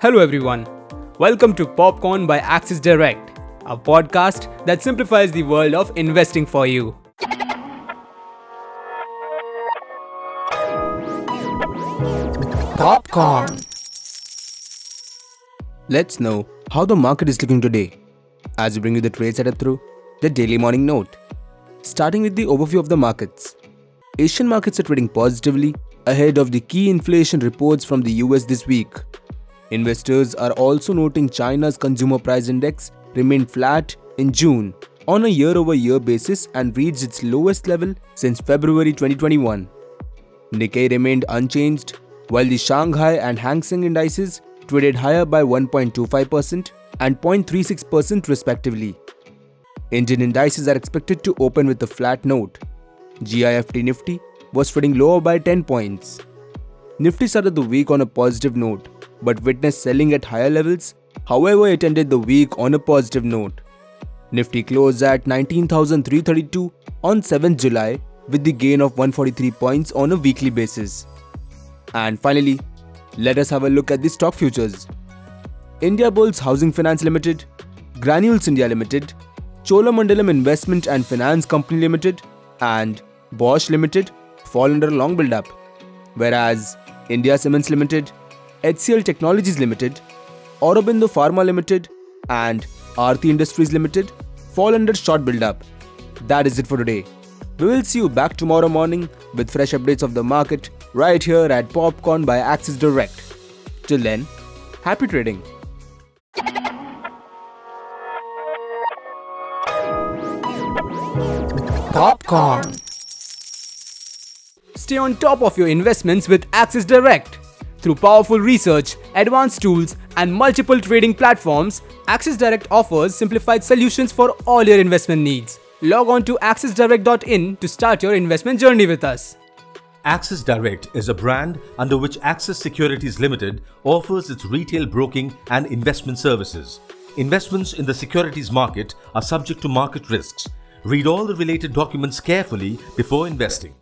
Hello, everyone. Welcome to Popcorn by Axis Direct, a podcast that simplifies the world of investing for you. Popcorn. Let's know how the market is looking today. As we bring you the trade setup through the daily morning note. Starting with the overview of the markets. Asian markets are trading positively ahead of the key inflation reports from the US this week. Investors are also noting China's consumer price index remained flat in June on a year over year basis and reached its lowest level since February 2021. Nikkei remained unchanged, while the Shanghai and Hang Seng indices traded higher by 1.25% and 0.36% respectively. Indian indices are expected to open with a flat note. GIFT Nifty was trading lower by 10 points. Nifty started the week on a positive note, but witnessed selling at higher levels. However, it ended the week on a positive note. Nifty closed at 19,332 on 7th July with the gain of 143 points on a weekly basis. And finally, let us have a look at the stock futures. Indiabulls Housing Finance Limited, Granules India Limited, Chola Cholamandalam Investment and Finance Company Limited, and Bosch Limited fall under long build-up, whereas India Cements Limited, HCL Technologies Limited, Aurobindo Pharma Limited, and Aarti Industries Limited fall under short build-up. That is it for today. We will see you back tomorrow morning with fresh updates of the market right here at Popcorn by Axis Direct. Till then, happy trading. Popcorn. Stay on top of your investments with Axis Direct. Through powerful research, advanced tools, and multiple trading platforms, Axis Direct offers simplified solutions for all your investment needs. Log on to axisdirect.in to start your investment journey with us. Axis Direct is a brand under which Axis Securities Limited offers its retail broking and investment services. Investments in the securities market are subject to market risks. Read all the related documents carefully before investing.